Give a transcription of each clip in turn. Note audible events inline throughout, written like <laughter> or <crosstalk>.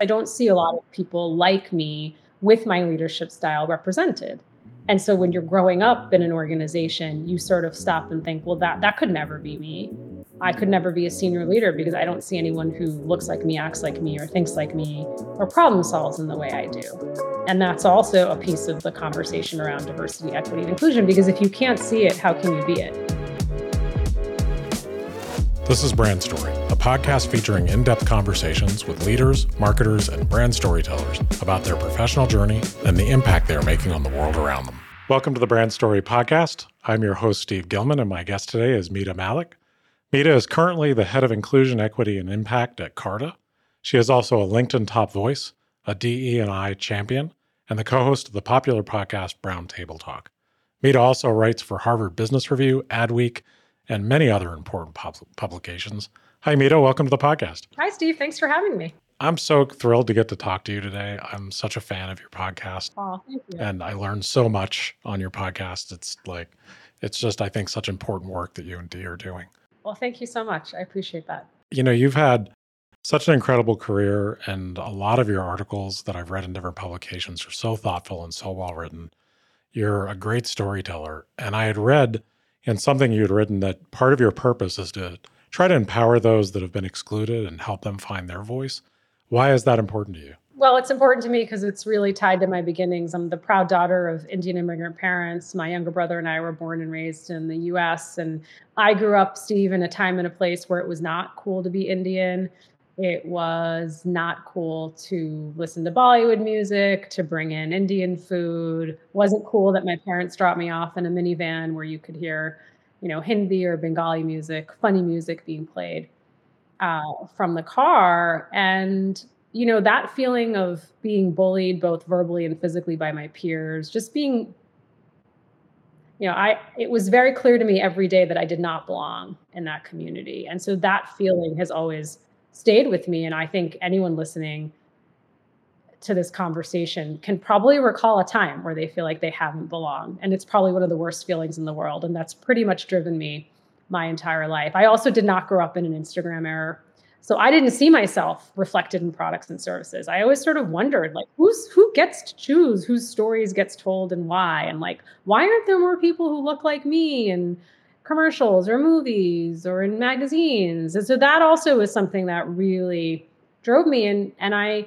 I don't see a lot of people like me with my leadership style represented. And so when you're growing up in an organization, you sort of stop and think, well, that that could never be me. I could never be a senior leader because I don't see anyone who looks like me, acts like me, or thinks like me, or problem solves in the way I do. And that's also a piece of the conversation around diversity, equity, and inclusion because if you can't see it, how can you be it? This is Brand Story, a podcast featuring in depth conversations with leaders, marketers, and brand storytellers about their professional journey and the impact they are making on the world around them. Welcome to the Brand Story podcast. I'm your host, Steve Gilman, and my guest today is Mita Mallick. Mita is currently the head of inclusion, equity, and impact at Carta. She is also a LinkedIn top voice, a DE&I champion, and the co-host of the popular podcast Brown Table Talk. Mita also writes for Harvard Business Review, Adweek, and many other important pub- publications. Hi, Mita. Welcome to the podcast. Hi, Steve. Thanks for having me. I'm so thrilled to get to talk to you today. I'm such a fan of your podcast. Oh, thank you. And I learned so much on your podcast. It's like, it's just, I think, such important work that you and Dee are doing. Well, thank you so much. I appreciate that. You know, you've had such an incredible career, and a lot of your articles that I've read in different publications are so thoughtful and so well written. You're a great storyteller. And I had read and something you'd written that part of your purpose is to try to empower those that have been excluded and help them find their voice. Why is that important to you? Well, it's important to me because it's really tied to my beginnings. I'm the proud daughter of Indian immigrant parents. My younger brother and I were born and raised in the US. And I grew up, Steve, in a time and a place where it was not cool to be Indian. It was not cool to listen to Bollywood music, to bring in Indian food. Wasn't cool that my parents dropped me off in a minivan where you could hear, you know, Hindi or Bengali music, funny music being played uh, from the car. And, you know, that feeling of being bullied both verbally and physically by my peers, just being you know i it was very clear to me every day that i did not belong in that community and so that feeling has always stayed with me. And I think anyone listening to this conversation can probably recall a time where they feel like they haven't belonged. And it's probably one of the worst feelings in the world. And that's pretty much driven me my entire life. I also did not grow up in an Instagram era. So I didn't see myself reflected in products and services. I always sort of wondered like who's who gets to choose whose stories gets told and why and like why aren't there more people who look like me and commercials or movies or in magazines. And so that also was something that really drove me and and I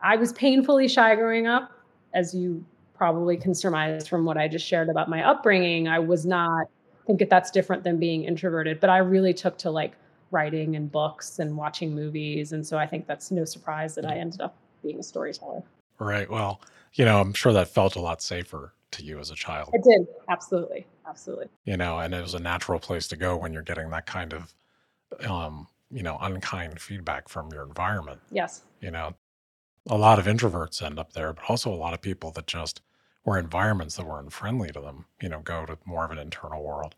I was painfully shy growing up as you probably can surmise from what I just shared about my upbringing. I was not I think that that's different than being introverted, but I really took to like writing and books and watching movies and so I think that's no surprise that I ended up being a storyteller. Right. Well, you know, I'm sure that felt a lot safer to you as a child. It did. Absolutely. Absolutely. You know, and it was a natural place to go when you're getting that kind of, um, you know, unkind feedback from your environment. Yes. You know, a lot of introverts end up there, but also a lot of people that just were environments that weren't friendly to them, you know, go to more of an internal world.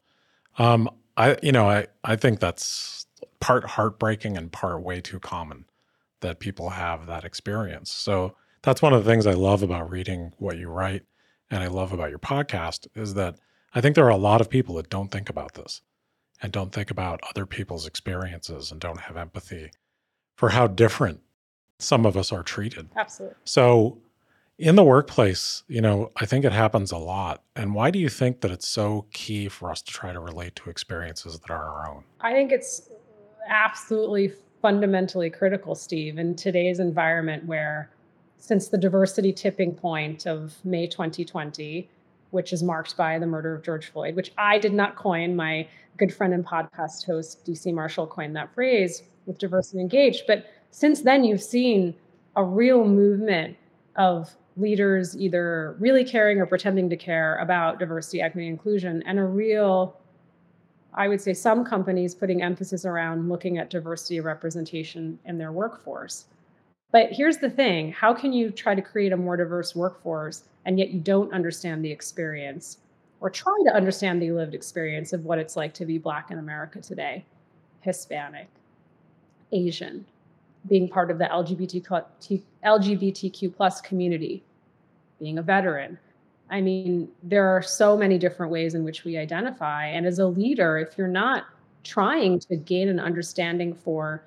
Um, I, you know, I, I think that's part heartbreaking and part way too common that people have that experience. So that's one of the things I love about reading what you write and I love about your podcast is that I think there are a lot of people that don't think about this and don't think about other people's experiences and don't have empathy for how different some of us are treated. Absolutely. So, in the workplace, you know, I think it happens a lot. And why do you think that it's so key for us to try to relate to experiences that aren't our own? I think it's absolutely fundamentally critical, Steve, in today's environment where since the diversity tipping point of May 2020, which is marked by the murder of George Floyd, which I did not coin. My good friend and podcast host, Dee C. Marshall, coined that phrase with diversity engaged. But since then, you've seen a real movement of leaders either really caring or pretending to care about diversity, equity, inclusion, and a real, I would say, some companies putting emphasis around looking at diversity representation in their workforce. But here's the thing how can you try to create a more diverse workforce and yet you don't understand the experience or try to understand the lived experience of what it's like to be Black in America today, Hispanic, Asian, being part of the LGBTQ, LGBTQ plus community, being a veteran. I mean, there are so many different ways in which we identify. And as a leader, if you're not trying to gain an understanding for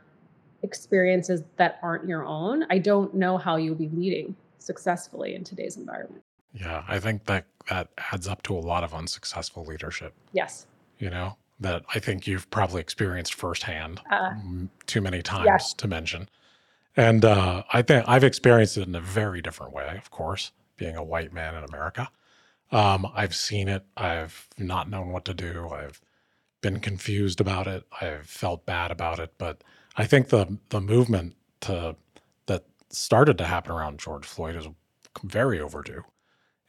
experiences that aren't your own, I don't know how you'll be leading successfully in today's environment. Yeah, I think that that adds up to a lot of unsuccessful leadership. Yes. You know, that I think you've probably experienced firsthand Uh, too many times to mention. And uh, I think I've experienced it in a very different way, of course, being a white man in America. Um, I've seen it. I've not known what to do. I've been confused about it. I've felt bad about it. But I think the the movement to that started to happen around George Floyd is very overdue,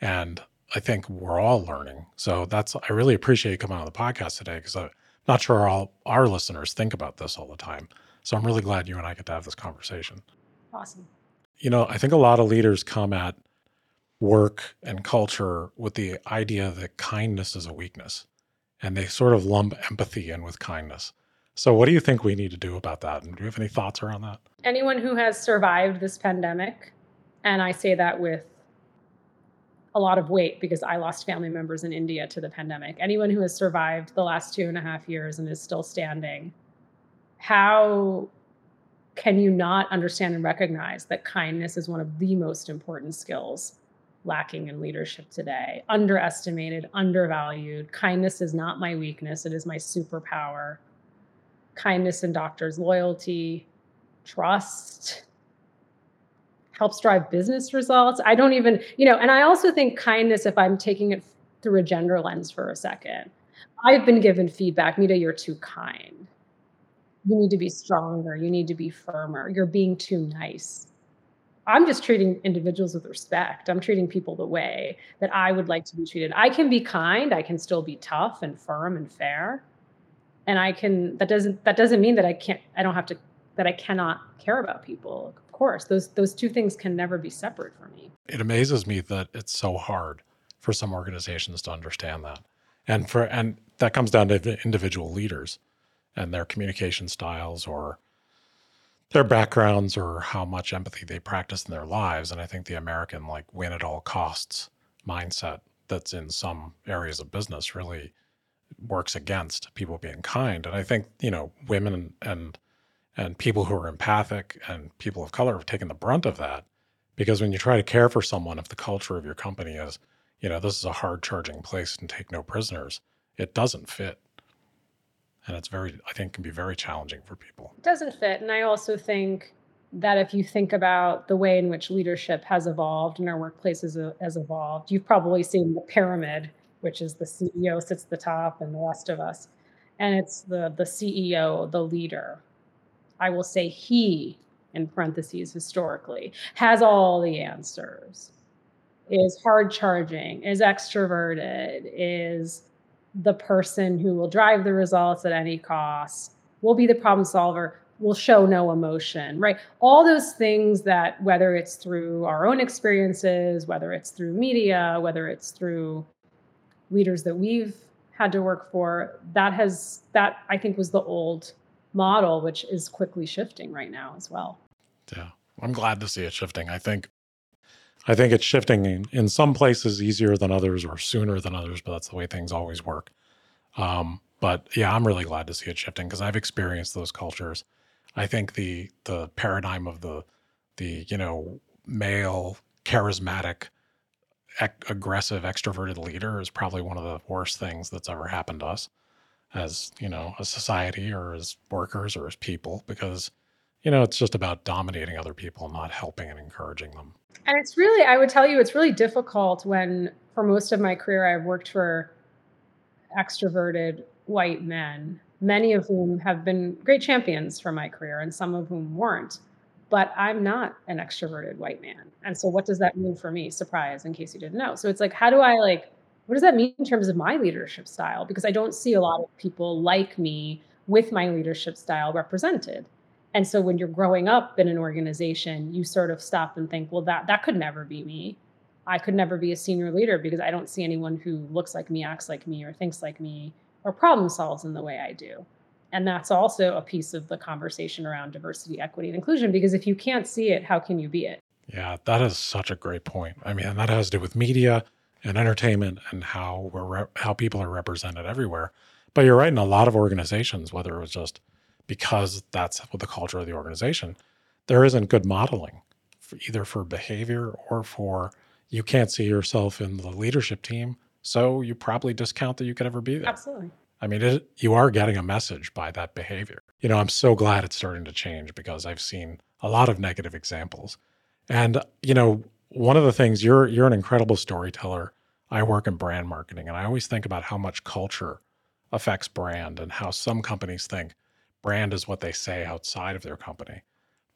and I think we're all learning. So that's I really appreciate you coming on the podcast today because I'm not sure all our listeners think about this all the time. So I'm really glad you and I get to have this conversation. awesome. You know, I think a lot of leaders come at work and culture with the idea that kindness is a weakness, and they sort of lump empathy in with kindness. So, what do you think we need to do about that? And do you have any thoughts around that? Anyone who has survived this pandemic, and I say that with a lot of weight because I lost family members in India to the pandemic. Anyone who has survived the last two and a half years and is still standing, how can you not understand and recognize that kindness is one of the most important skills lacking in leadership today? Underestimated, undervalued. Kindness is not my weakness, it is my superpower. Kindness in doctors' loyalty, trust, helps drive business results. I don't even, you know, and I also think kindness, if I'm taking it through a gender lens for a second, I've been given feedback, Mita, you're too kind. You need to be stronger. You need to be firmer. You're being too nice. I'm just treating individuals with respect. I'm treating people the way that I would like to be treated. I can be kind. I can still be tough and firm and fair. And I can that doesn't that doesn't mean that I can't I don't have to that I cannot care about people. Course, those those two things can never be separate for me. It amazes me that it's so hard for some organizations to understand that. And for and that comes down to individual leaders and their communication styles or their backgrounds or how much empathy they practice in their lives. And I think the American like win at all costs mindset that's in some areas of business really works against people being kind. And I think, you know, women and and people who are empathic and people of color have taken the brunt of that. Because when you try to care for someone, if the culture of your company is, you know, this is a hard charging place and take no prisoners, it doesn't fit and it's very i think can be very challenging for people It doesn't fit. And I also think that if you think about the way in which leadership has evolved and our workplaces uh, has evolved, you've probably seen the pyramid, which is the CEO sits at the top and the rest of us. And it's the the CEO, the leader. I will say he, in parentheses, historically, has all the answers, is hard charging, is extroverted, is the person who will drive the results at any cost, will be the problem solver, will show no emotion, right? All those things that, whether it's through our own experiences, whether it's through media, whether it's through leaders that we've had to work for, that has, that I think was the old model, which is quickly shifting right now as well. Yeah. I'm glad to see it shifting. I think I think it's shifting in, in some places easier than others or sooner than others, but that's the way things always work. Um, but yeah, I'm really glad to see it shifting because I've experienced those cultures. I think the the paradigm of the the you know male charismatic ec- aggressive extroverted leader is probably one of the worst things that's ever happened to us as you know a society or as workers or as people because you know it's just about dominating other people not helping and encouraging them And it's really, I would tell you, it's really difficult when, for most of my career, I've worked for extroverted white men, many of whom have been great champions for my career, and some of whom weren't. But I'm not an extroverted white man. And so, what does that mean for me? Surprise, in case you didn't know. So, it's like, how do I like, what does that mean in terms of my leadership style? Because I don't see a lot of people like me with my leadership style represented. And so when you're growing up in an organization, you sort of stop and think, well, that that could never be me. I could never be a senior leader because I don't see anyone who looks like me, acts like me, or thinks like me, or problem solves in the way I do. And that's also a piece of the conversation around diversity, equity, and inclusion. Because if you can't see it, how can you be it? Yeah, that is such a great point. I mean, that has to do with media and entertainment and how we're re- how people are represented everywhere. But you're right in a lot of organizations, whether it was just because that's what the culture of the organization. There isn't good modeling for either for behavior or for you can't see yourself in the leadership team. So you probably discount that you could ever be there. Absolutely. I mean, it, you are getting a message by that behavior. You know, I'm so glad it's starting to change because I've seen a lot of negative examples. And, you know, one of the things you're you're an incredible storyteller. I work in brand marketing and I always think about how much culture affects brand and how some companies think brand is what they say outside of their company.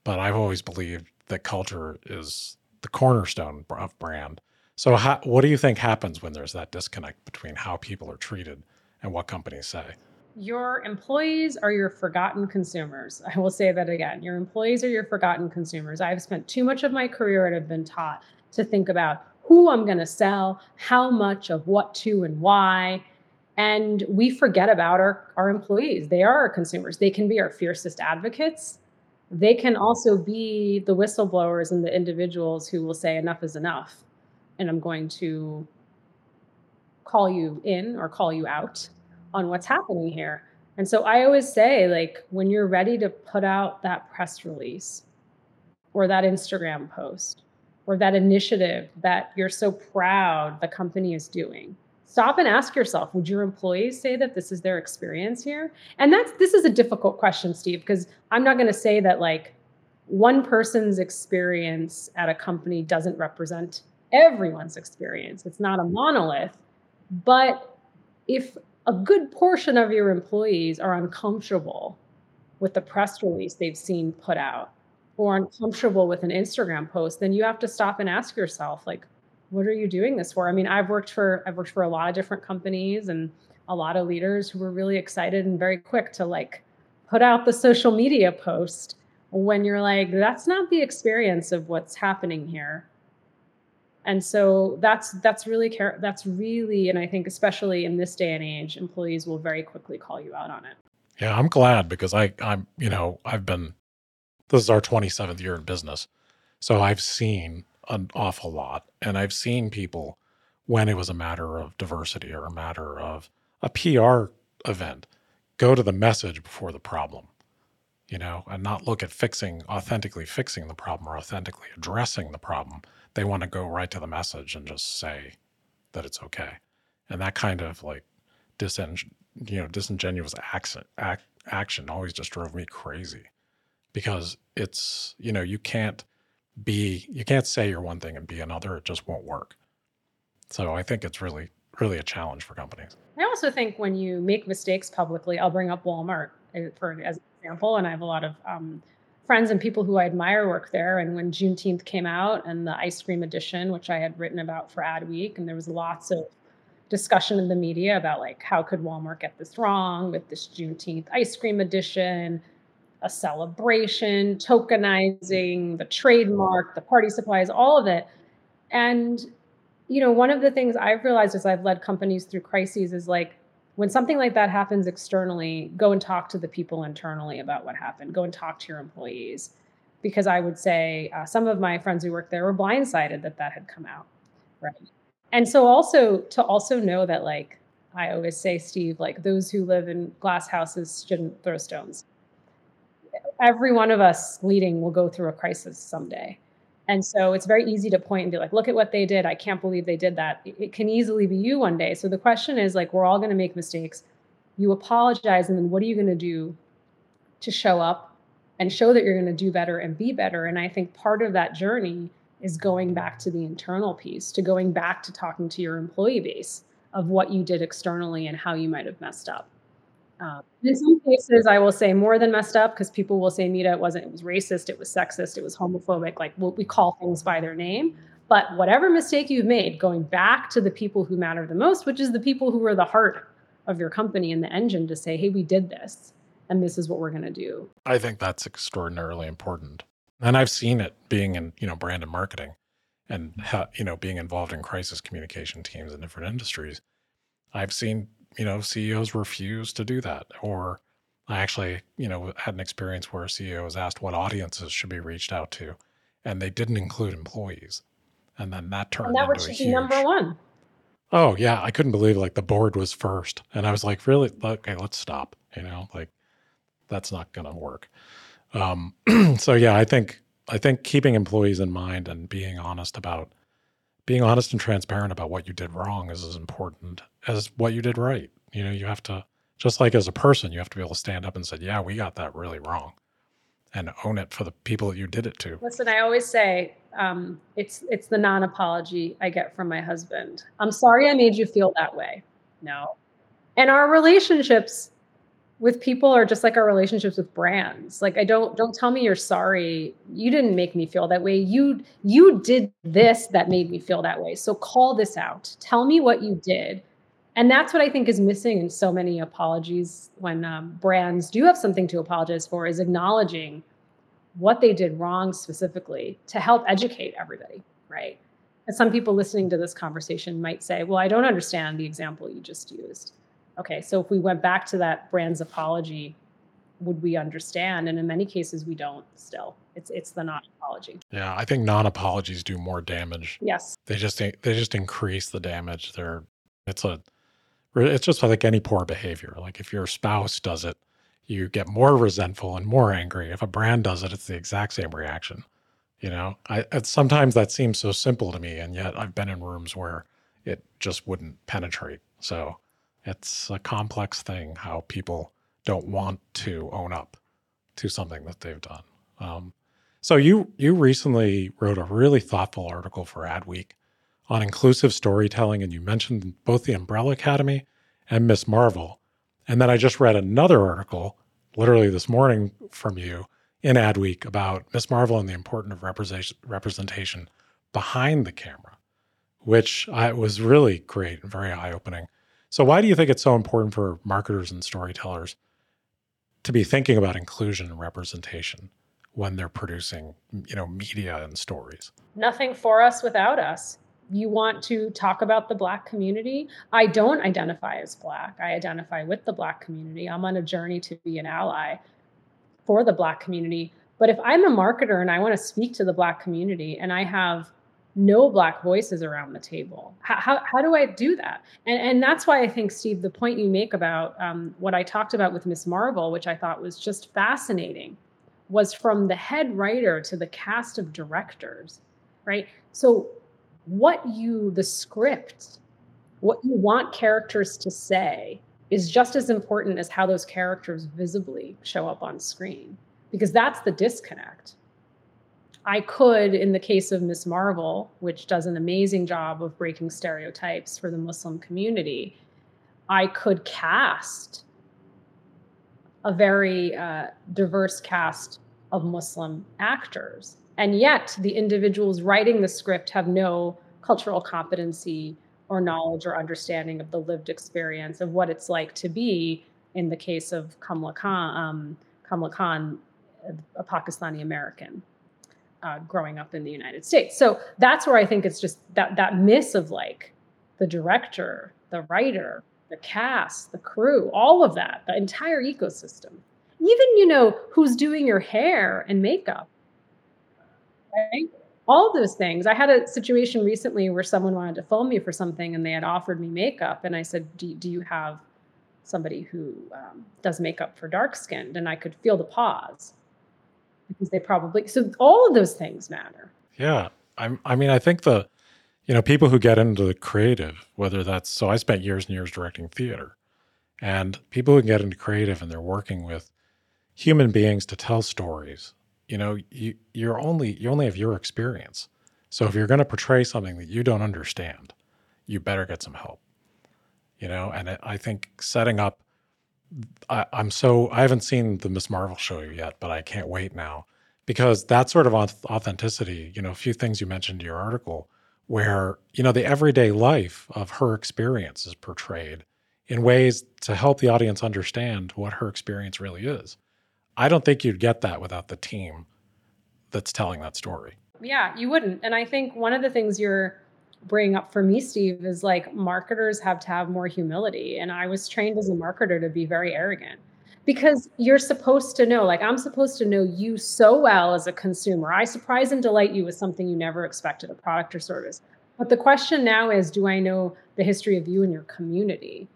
But I've always believed that culture is the cornerstone of brand. So, how, what do you think happens when there's that disconnect between how people are treated and what companies say? Your employees are your forgotten consumers. I will say that again. Your employees are your forgotten consumers. I've spent too much of my career and have been taught to think about who I'm going to sell, how much of what to and why. And we forget about our, our employees. They are our consumers. They can be our fiercest advocates. They can also be the whistleblowers and the individuals who will say, enough is enough. And I'm going to call you in or call you out on what's happening here. And so I always say, like, when you're ready to put out that press release or that Instagram post or that initiative that you're so proud the company is doing, stop and ask yourself would your employees say that this is their experience here? And that's this is a difficult question steve because i'm not going to say that like one person's experience at a company doesn't represent everyone's experience. It's not a monolith. But if a good portion of your employees are uncomfortable with the press release they've seen put out or uncomfortable with an Instagram post, then you have to stop and ask yourself, like, what are you doing this for? I mean, I've worked for I've worked for a lot of different companies and a lot of leaders who were really excited and very quick to like put out the social media post when you're like, that's not the experience of what's happening here and so that's that's really care that's really and i think especially in this day and age employees will very quickly call you out on it. Yeah i'm glad because i i'm you know i've been this is our 27th year in business. So i've seen an awful lot and i've seen people when it was a matter of diversity or a matter of a pr event go to the message before the problem you know and not look at fixing authentically fixing the problem or authentically addressing the problem they want to go right to the message and just say that it's okay. And that kind of like disen- you know, disingenuous accent, act, action always just drove me crazy because it's, you know, you can't be, you can't say you're one thing and be another. It just won't work. So I think it's really, really a challenge for companies. I also think when you make mistakes publicly, I'll bring up Walmart eh, for as an example, and I have a lot of um, friends and people who I admire work there. And when Juneteenth came out and the ice cream edition, which I had written about for Adweek, and there was lots of discussion in the media about like how could Walmart get this wrong with this Juneteenth ice cream edition, a celebration, tokenizing the trademark, the party supplies, all of it. And you know, one of the things I've realized as I've led companies through crises is like when something like that happens externally, go and talk to the people internally about what happened. Go and talk to your employees. Because I would say uh, some of my friends who work there were blindsided that that had come out. Right. And so also to also know that, like, I always say, Steve, like those who live in glass houses shouldn't throw stones. Every one of us leading will go through a crisis someday. And so it's very easy to point and be like, look at what they did. I can't believe they did that. It can easily be you one day. So the question is like, we're all going to make mistakes. You apologize, and then what are you going to do to show up and show that you're going to do better and be better? And I think part of that journey is going back to the internal piece, to going back to talking to your employee base of what you did externally and how you might have messed up. Um, in some cases, I will say more than messed up because people will say, Mita, it wasn't, it was racist, it was sexist, it was homophobic. Like we call things by their name. But whatever mistake you've made, going back to the people who matter the most, which is the people who are the heart of your company and the engine to say, hey, we did this and this is what we're going to do. I think that's extraordinarily important. And I've seen it being in, you know, brand and marketing and, you know, being involved in crisis communication teams in different industries. I've seen you know, CEOs refuse to do that. Or I actually, you know, had an experience where a CEO was asked what audiences should be reached out to, and they didn't include employees. And then that turned and that into a huge, number one. Oh yeah, I couldn't believe like the board was first, and I was like, really? Okay, let's stop. You know, like that's not going to work. Um, <clears throat> so yeah, I think I think keeping employees in mind and being honest about being honest and transparent about what you did wrong is as important as what you did right. You know, you have to just like as a person, you have to be able to stand up and say, "Yeah, we got that really wrong," and own it for the people that you did it to. Listen, I always say um, it's it's the non-apology I get from my husband. I'm sorry I made you feel that way. No, and our relationships with people are just like our relationships with brands. Like i don't don't tell me you're sorry. You didn't make me feel that way. You you did this that made me feel that way. So call this out. Tell me what you did. And that's what i think is missing in so many apologies when um, brands do have something to apologize for is acknowledging what they did wrong specifically to help educate everybody right? And some people listening to this conversation might say well i don't understand the example you just used okay, so if we went back to that brand's apology, would we understand? And in many cases, we don't still. It's it's the non-apology. Yeah, I think non-apologies do more damage. Yes. They just they just increase the damage. They're it's a it's just like any poor behavior. Like if your spouse does it, you get more resentful and more angry. If a brand does it, it's the exact same reaction. You know, I sometimes that seems so simple to me, and yet I've been in rooms where it just wouldn't penetrate. So it's a complex thing how people don't want to own up to something that they've done. Um, so you you recently wrote a really thoughtful article for Adweek on inclusive storytelling, and you mentioned both the Umbrella Academy and Ms. Marvel. And then I just read another article, literally this morning, from you in Adweek about Ms. Marvel and the importance of representation behind the camera, which I, was really great and very eye opening. So, why do you think it's so important for marketers and storytellers to be thinking about inclusion and representation when they're producing, you know, media and stories? Nothing for us without us. You want to talk about the Black community? I don't identify as Black. I identify with the Black community. I'm on a journey to be an ally for the Black community. But if I'm a marketer and I want to speak to the Black community and I have no black voices around the table. How, how, how do i do that? And, and that's why i think steve the point you make about um, what i talked about with Ms. Marvel which i thought was just fascinating was from the head writer to the cast of directors right? So what you the script what you want characters to say is just as important as how those characters visibly show up on screen because that's the disconnect I could, in the case of Ms. Marvel, which does an amazing job of breaking stereotypes for the Muslim community, I could cast a very uh, diverse cast of Muslim actors. And yet, the individuals writing the script have no cultural competency or knowledge or understanding of the lived experience of what it's like to be, in the case of Kamala Khan, um, Kamala Khan a Pakistani American uh, growing up in the United States. So that's where I think it's just that that miss of like the director, the writer, the cast, the crew, all of that, the entire ecosystem. Even you know who's doing your hair and makeup, right? All those things. I had a situation recently where someone wanted to film me for something and they had offered me makeup, and I said, "Do, do you have somebody who um, does makeup for dark skinned?" And I could feel the pause because they probably so all of those things matter. Yeah. I'm, I mean, I think the, you know, people who get into the creative, whether that's, so I spent years and years directing theater, and people who get into creative and they're working with human beings to tell stories, you know, you, you're only, you only have your experience. So if you're going to portray something that you don't understand, you better get some help, you know, and I think setting up I, am so I haven't seen the Ms. Marvel show yet, but I can't wait now because that sort of authenticity. You know, a few things you mentioned in your article where you know the everyday life of her experience is portrayed in ways to help the audience understand what her experience really is. I don't think you'd get that without the team that's telling that story. Yeah, you wouldn't. And I think one of the things you're bring up for me, Steve, is like marketers have to have more humility. And I was trained as a marketer to be very arrogant because you're supposed to know, like, I'm supposed to know you so well as a consumer. I surprise and delight you with something you never expected a product or service. But the question now is do I know the history of you and your community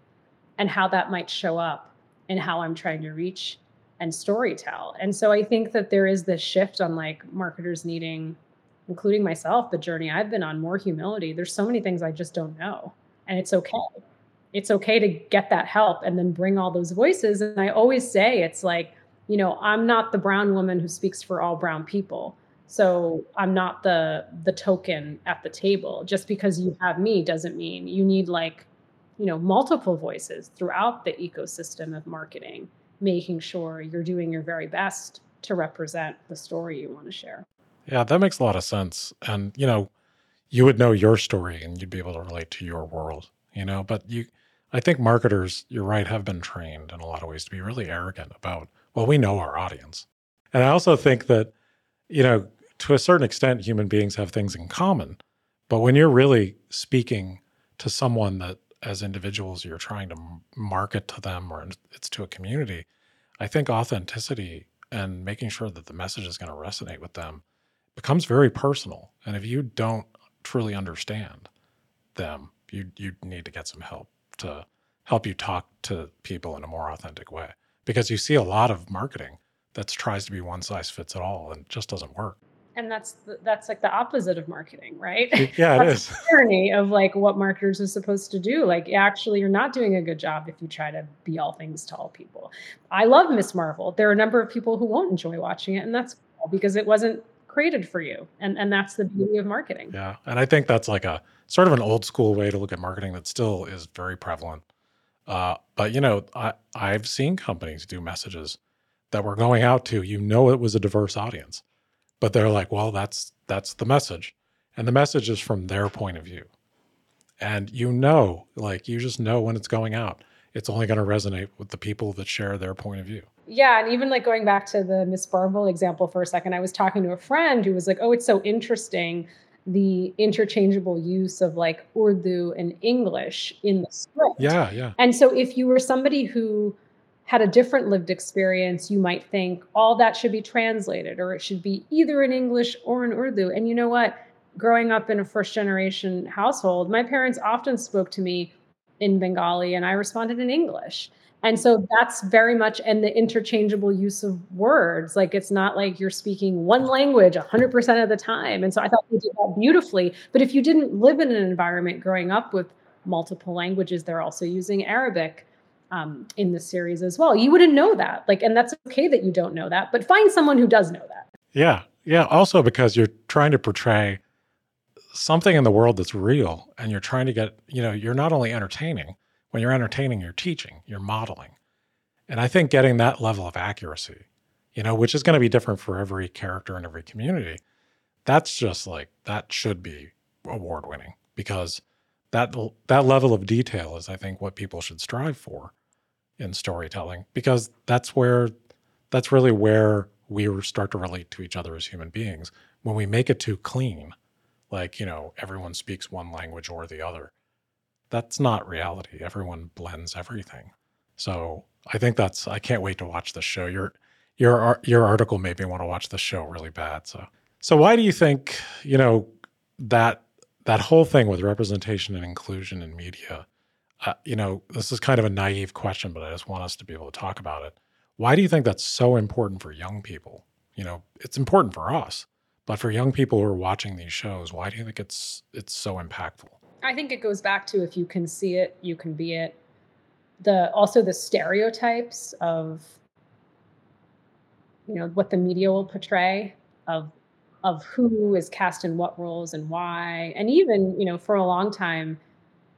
and how that might show up and how I'm trying to reach and story tell. And so I think that there is this shift on like marketers needing, including myself, the journey I've been on, more humility. There's so many things I just don't know. And it's okay. It's okay to get that help and then bring all those voices. And I always say it's like, you know, I'm not the brown woman who speaks for all brown people. So I'm not the the token at the table. Just because you have me doesn't mean you need like, you know, multiple voices throughout the ecosystem of marketing making sure you're doing your very best to represent the story you want to share. Yeah, that makes a lot of sense. And, you know, you would know your story and you'd be able to relate to your world, you know, but you, I think marketers, you're right, have been trained in a lot of ways to be really arrogant about, well, we know our audience. And I also think that, you know, to a certain extent, human beings have things in common. But when you're really speaking to someone that as individuals you're trying to market to them or it's to a community, I think authenticity and making sure that the message is going to resonate with them becomes very personal. And if you don't truly understand them, you you need to get some help to help you talk to people in a more authentic way. Because you see a lot of marketing that tries to be one size fits all and just doesn't work. And that's the, that's like the opposite of marketing right? Yeah it is. The irony of like what marketers are supposed to do. Like actually you're not doing a good job if you try to be all things to all people. I love Ms. Marvel. There are a number of people who won't enjoy watching it and that's cool because it wasn't created for you and and that's the beauty of marketing yeah and i think that's like a sort of an old school way to look at marketing that still is very prevalent uh, but you know I, i've seen companies do messages that were going out to you know it was a diverse audience but they're like, well, that's that's the message. And the message is from their point of view. And you know, like you just know when it's going out. It's only going to resonate with the people that share their point of view. Yeah, and even like going back to the Ms. Marvel example for a second, I was talking to a friend who was like, "Oh, it's so interesting the interchangeable use of like Urdu and English in the script." Yeah, yeah. And so if you were somebody who had a different lived experience, you might think all that should be translated or it should be either in English or in Urdu. And you know what? Growing up in a first generation household, my parents often spoke to me in Bengali and I responded in English. And so that's very much and the interchangeable use of words. Like it's not like you're speaking one language 100% of the time. And so I thought they did that beautifully. But if you didn't live in an environment growing up with multiple languages, they're also using Arabic um, in the series as well. You wouldn't know that. Like, and that's okay that you don't know that, but find someone who does know that. Yeah. Yeah. Also, because you're trying to portray something in the world that's real and you're trying to get, you know, you're not only entertaining, when you're entertaining, you're teaching, you're modeling. And I think getting that level of accuracy, you know, which is going to be different for every character in every community, that's just like, that should be award winning because that that level of detail is i think what people should strive for in storytelling because that's where that's really where we start to relate to each other as human beings when we make it too clean like you know everyone speaks one language or the other that's not reality everyone blends everything so i think that's i can't wait to watch the show your your your article made me want to watch the show really bad so so why do you think you know that that whole thing with representation and inclusion in media uh, you know, this is kind of a naive question, but I just want us to be able to talk about it. Why do you think that's so important for young people? You know, it's important for us, but for young people who are watching these shows, why do you think it's it's so impactful? I think it goes back to if you can see it, you can be it. The also the stereotypes of you know what the media will portray of of who is cast in what roles and why and even you know for a long time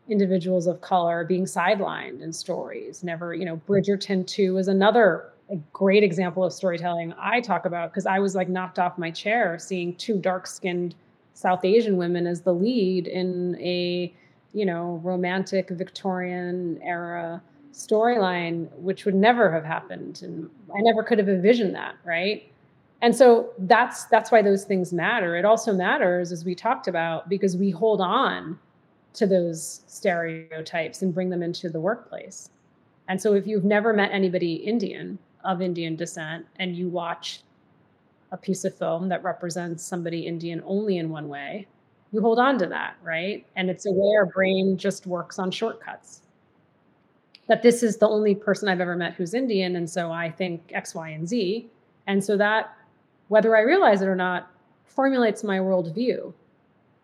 individuals of color being sidelined in stories. Never, you know, Bridgerton 2 is another great example of storytelling I talk about because I was like knocked off my chair seeing two dark skinned South Asian women as the lead in a, you know, romantic Victorian era storyline, which would never have happened. And I never could have envisioned that, right? And so that's that's why those things matter. It also matters, as we talked about, because we hold on to those stereotypes and bring them into the workplace. And so if you've never met anybody Indian of Indian descent and you watch a piece of film that represents somebody Indian only in one way, you hold on to that, right? And it's a way our brain just works on shortcuts. that this is the only person I've ever met who's Indian. And so I think X, Y, and Z. And so that, whether I realize it or not, formulates my worldview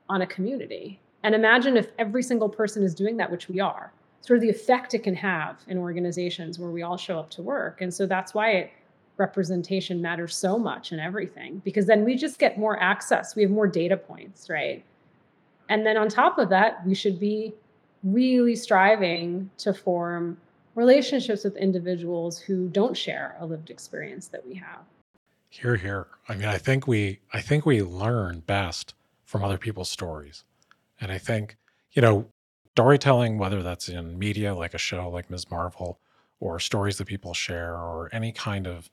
on a community. And imagine if every single person is doing that, which we are, sort of the effect it can have in organizations where we all show up to work. And so that's why it, representation matters so much in everything, because then we just get more access. We have more data points, right? And then on top of that, we should be really striving to form relationships with individuals who don't share a lived experience that we have. Here, here. I mean, I think we, I think we learn best from other people's stories, and I think, you know, storytelling, whether that's in media like a show like Ms. Marvel, or stories that people share, or any kind of,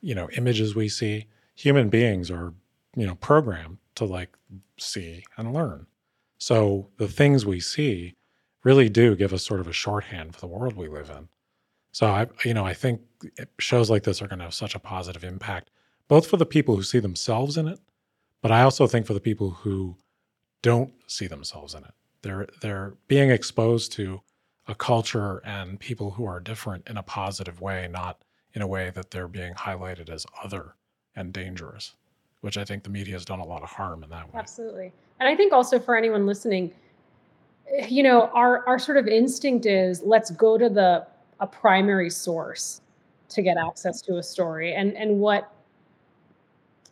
you know, images we see, human beings are, you know, programmed to like see and learn. So the things we see really do give us sort of a shorthand for the world we live in. So I, you know, I think shows like this are going to have such a positive impact, both for the people who see themselves in it, but I also think for the people who don't see themselves in it. They're they're being exposed to a culture and people who are different in a positive way, not in a way that they're being highlighted as other and dangerous, which I think the media has done a lot of harm in that way. Absolutely. And I think also for anyone listening, eh, you know, our our sort of instinct is let's go to the a primary source to get access to a story. And and what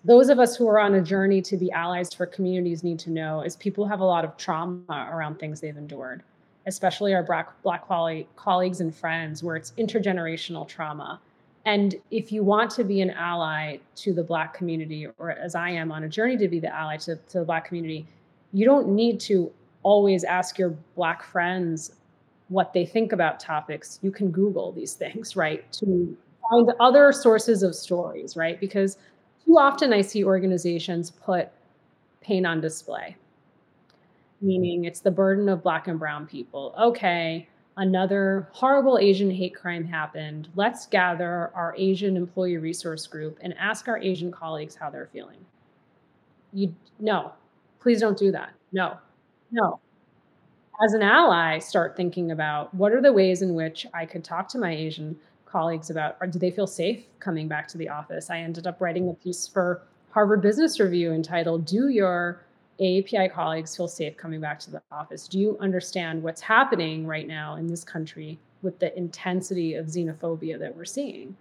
those of us who are on a journey to be allies for communities need to know is people have a lot of trauma around things they've endured, especially our black black colleagues and friends, where it's intergenerational trauma. And if you want to be an ally to the Black community, or as I am on a journey to be the ally to, to the Black community, you don't need to always ask your Black friends what they think about topics. You can Google these things, <laughs> right? To find other sources of stories, right? Because too often I see organizations put pain on display, meaning it's the burden of Black and Brown people. Okay, another horrible Asian hate crime happened. Let's gather our Asian employee resource group and ask our Asian colleagues how they're feeling. You no, please don't do that. No, no. As an ally, start thinking about what are the ways in which I could talk to my Asian colleagues about or do they feel safe coming back to the office? I ended up writing a piece for Harvard Business Review entitled Do Your AAPI colleagues feel safe coming back to the office? Do you understand what's happening right now in this country with the intensity of xenophobia that we're seeing?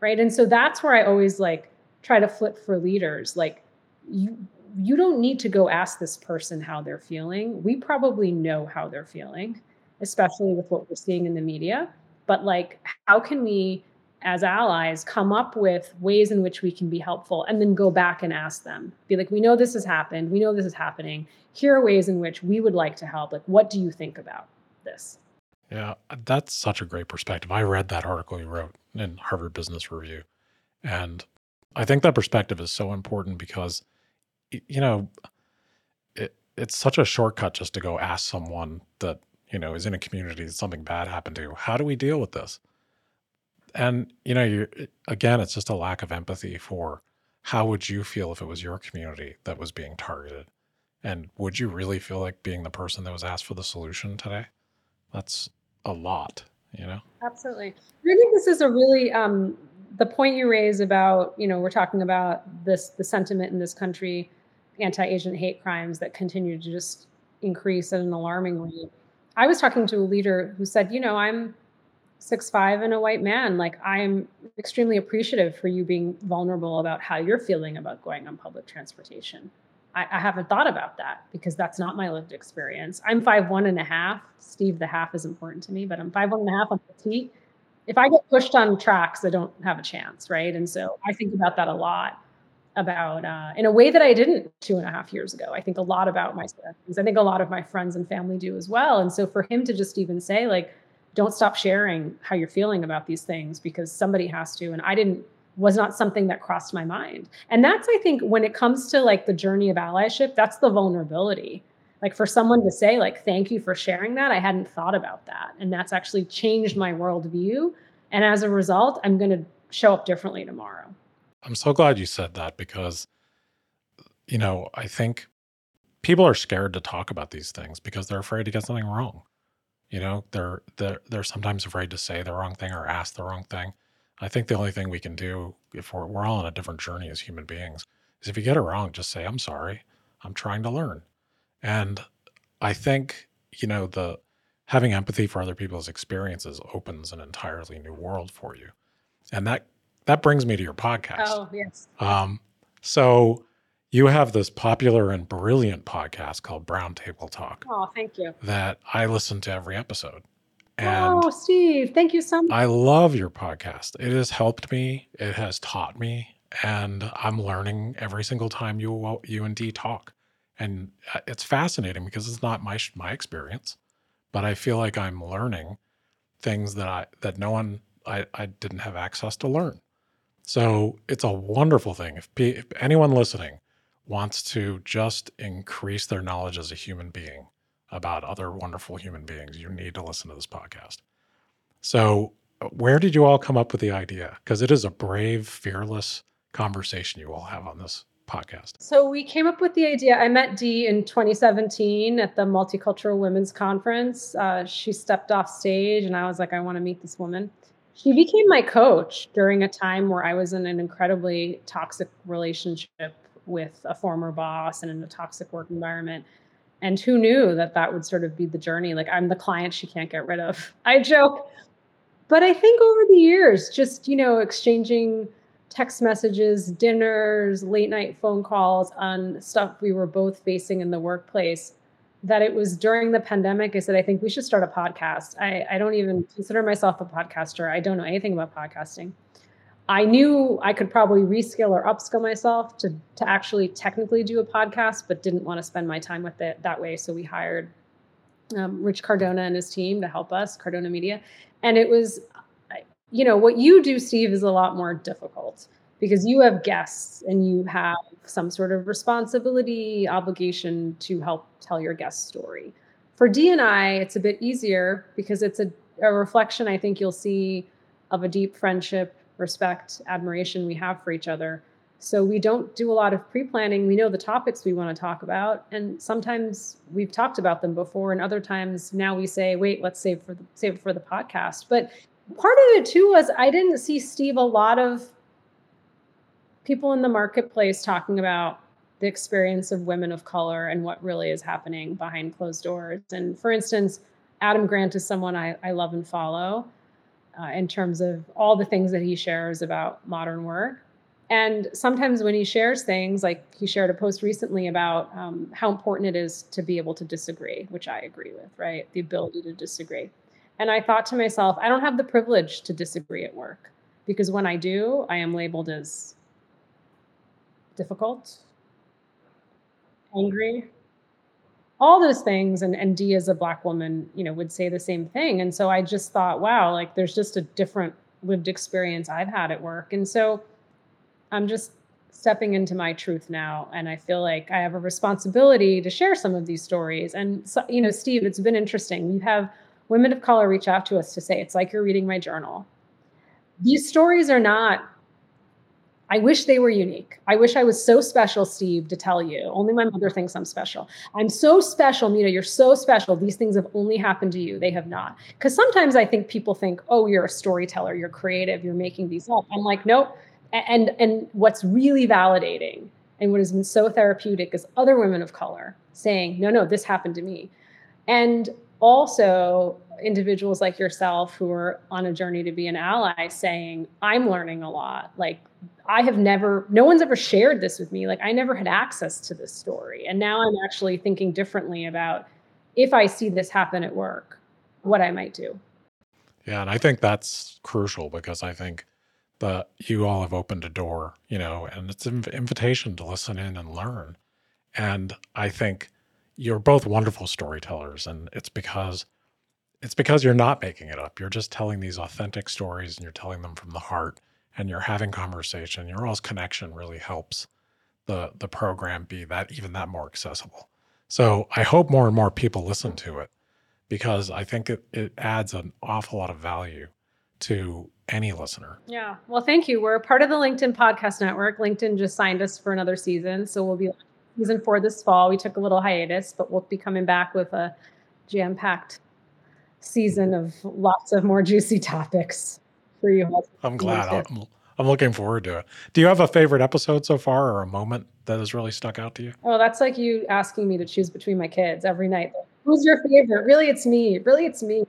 Right. And so that's where I always like try to flip for leaders. Like you you don't need to go ask this person how they're feeling. We probably know how they're feeling, especially with what we're seeing in the media. But like, how can we, as allies, come up with ways in which we can be helpful and then go back and ask them? Be like, we know this has happened. We know this is happening. Here are ways in which we would like to help. Like, what do you think about this? Yeah, that's such a great perspective. I read that article you wrote in Harvard Business Review. And I think that perspective is so important because you know, it, it's such a shortcut just to go ask someone that, you know, is in a community that something bad happened to. How do we deal with this? And, you know, you again, it's just a lack of empathy for how would you feel if it was your community that was being targeted? And would you really feel like being the person that was asked for the solution today? That's a lot, you know? Absolutely. I think this is a really um, the point you raise about you know we're talking about this the sentiment in this country anti-asian hate crimes that continue to just increase at an alarming rate i was talking to a leader who said you know i'm six five and a white man like i'm extremely appreciative for you being vulnerable about how you're feeling about going on public transportation I, I haven't thought about that because that's not my lived experience i'm five one and a half steve the half is important to me but i'm five one and a half i'm petite if I get pushed on tracks, I don't have a chance, right? And so I think about that a lot about uh, in a way that I didn't two and a half years ago. I think a lot about my. I think a lot of my friends and family do as well. And so for him to just even say like, don't stop sharing how you're feeling about these things because somebody has to. And I didn't was not something that crossed my mind. And that's I think when it comes to like the journey of allyship, that's the vulnerability. Like for someone to say like thank you for sharing that i hadn't thought about that. And that's actually changed my worldview. And as a result i'm going to show up differently tomorrow. I'm so glad you said that because you know i think people are scared to talk about these things because they're afraid to get something wrong You know, they're they're they're sometimes afraid to say the wrong thing or ask the wrong thing. I think the only thing we can do if we're we're all on a different journey as human beings is if you get it wrong, just say, I'm sorry. I'm trying to learn. And I think, you know, the having empathy for other people's experiences opens an entirely new world for you. And that that brings me to your podcast. Oh, yes. Um, so you have this popular and brilliant podcast called Brown Table Talk. Oh, thank you. That I listen to every episode. And oh, Steve, thank you so much. I love your podcast. It has helped me. It has taught me, and I'm learning every single time you you and Dee talk. And uh, it's fascinating because it's not my my experience, but I feel like I'm learning things that I that no one I, I didn't have access to learn. So it's a wonderful thing. If, if anyone listening wants to just increase their knowledge as a human being about other wonderful human beings, you need to listen to this podcast. So, uh, where did you all come up with the idea? Because it is a brave, fearless conversation you all have on this podcast. So, we came up with the idea. I met Dee in 2017 at the Multicultural Women's Conference. Uh, she stepped off stage, and I was like, I want to meet this woman. She became my coach during a time where I was in an incredibly toxic relationship with a former boss and in a toxic work environment. And who knew that that would sort of be the journey? Like, I'm the client she can't get rid of. <laughs> I joke. But I think over the years, just, you know, exchanging text messages, dinners, late night phone calls on stuff we were both facing in the workplace, that it was during the pandemic. I said, I think we should start a podcast. I, I don't even consider myself a podcaster. I don't know anything about podcasting. I knew I could probably reskill or upskill myself to to actually technically do a podcast, but didn't want to spend my time with it that way. So we hired um, Rich Cardona and his team to help us, Cardona Media, and it was, you know, what you do, Steve, is a lot more difficult because you have guests and you have some sort of responsibility, obligation to help tell your guest story. For Dee and I, it's a bit easier because it's a, a reflection. I think you'll see of a deep friendship respect, admiration we have for each other. So we don't do a lot of pre-planning. We know the topics we want to talk about, and sometimes we've talked about them before, and other times now we say, "Wait, let's save for the save it for the podcast." But part of it too was I didn't see Steve a lot of people in the marketplace talking about the experience of women of color and what really is happening behind closed doors. And for instance, Adam Grant is someone I, I love and follow uh, in terms of all the things that he shares about modern work. And sometimes when he shares things, like he shared a post recently about um, how important it is to be able to disagree, which I agree with, right? The ability to disagree. And I thought to myself, I don't have the privilege to disagree at work because when I do, I am labeled as difficult, angry, all those things and and Dee as a black woman you know would say the same thing. And so i just thought wow like there's just a different lived experience i've had at work. And so i'm just stepping into my truth now and i feel like i have a responsibility to share some of these stories. And so, you know steve it's been interesting. You have women of color reach out to us to say it's like you're reading my journal. These stories are not I wish they were unique. I wish I was so special, Steve, to tell you. Only my mother thinks I'm special. I'm so special, Mita. You're so special. These things have only happened to you. They have not. Because sometimes I think people think, oh, you're a storyteller, you're creative, you're making these up. I'm like, nope. And and what's really validating and what has been so therapeutic is other women of color saying, no, no, this happened to me. And also individuals like yourself who are on a journey to be an ally saying, I'm learning a lot. Like I have never, no one's ever shared this with me. Like I never had access to this story. And now I'm actually thinking differently about if I see this happen at work, what I might do. Yeah. And I think that's crucial because I think that you all have opened a door, you know, and it's an invitation to listen in and learn. And I think you're both wonderful storytellers. And it's because it's because you're not making it up. You're just telling these authentic stories and you're telling them from the heart and you're having conversation, your all's connection really helps the the program be that even that more accessible. So I hope more and more people listen to it because I think it, it adds an awful lot of value to any listener. Yeah. Well, thank you. We're a part of the LinkedIn Podcast Network. LinkedIn just signed us for another season. So we'll be season four this fall. We took a little hiatus, but we'll be coming back with a jam packed season of lots of more juicy topics for you. I'm glad. I'm, I'm looking forward to it. Do you have a favorite episode so far or a moment that has really stuck out to you? Oh, that's like you asking me to choose between my kids every night. Who's your favorite? Really, it's me. Really, it's me.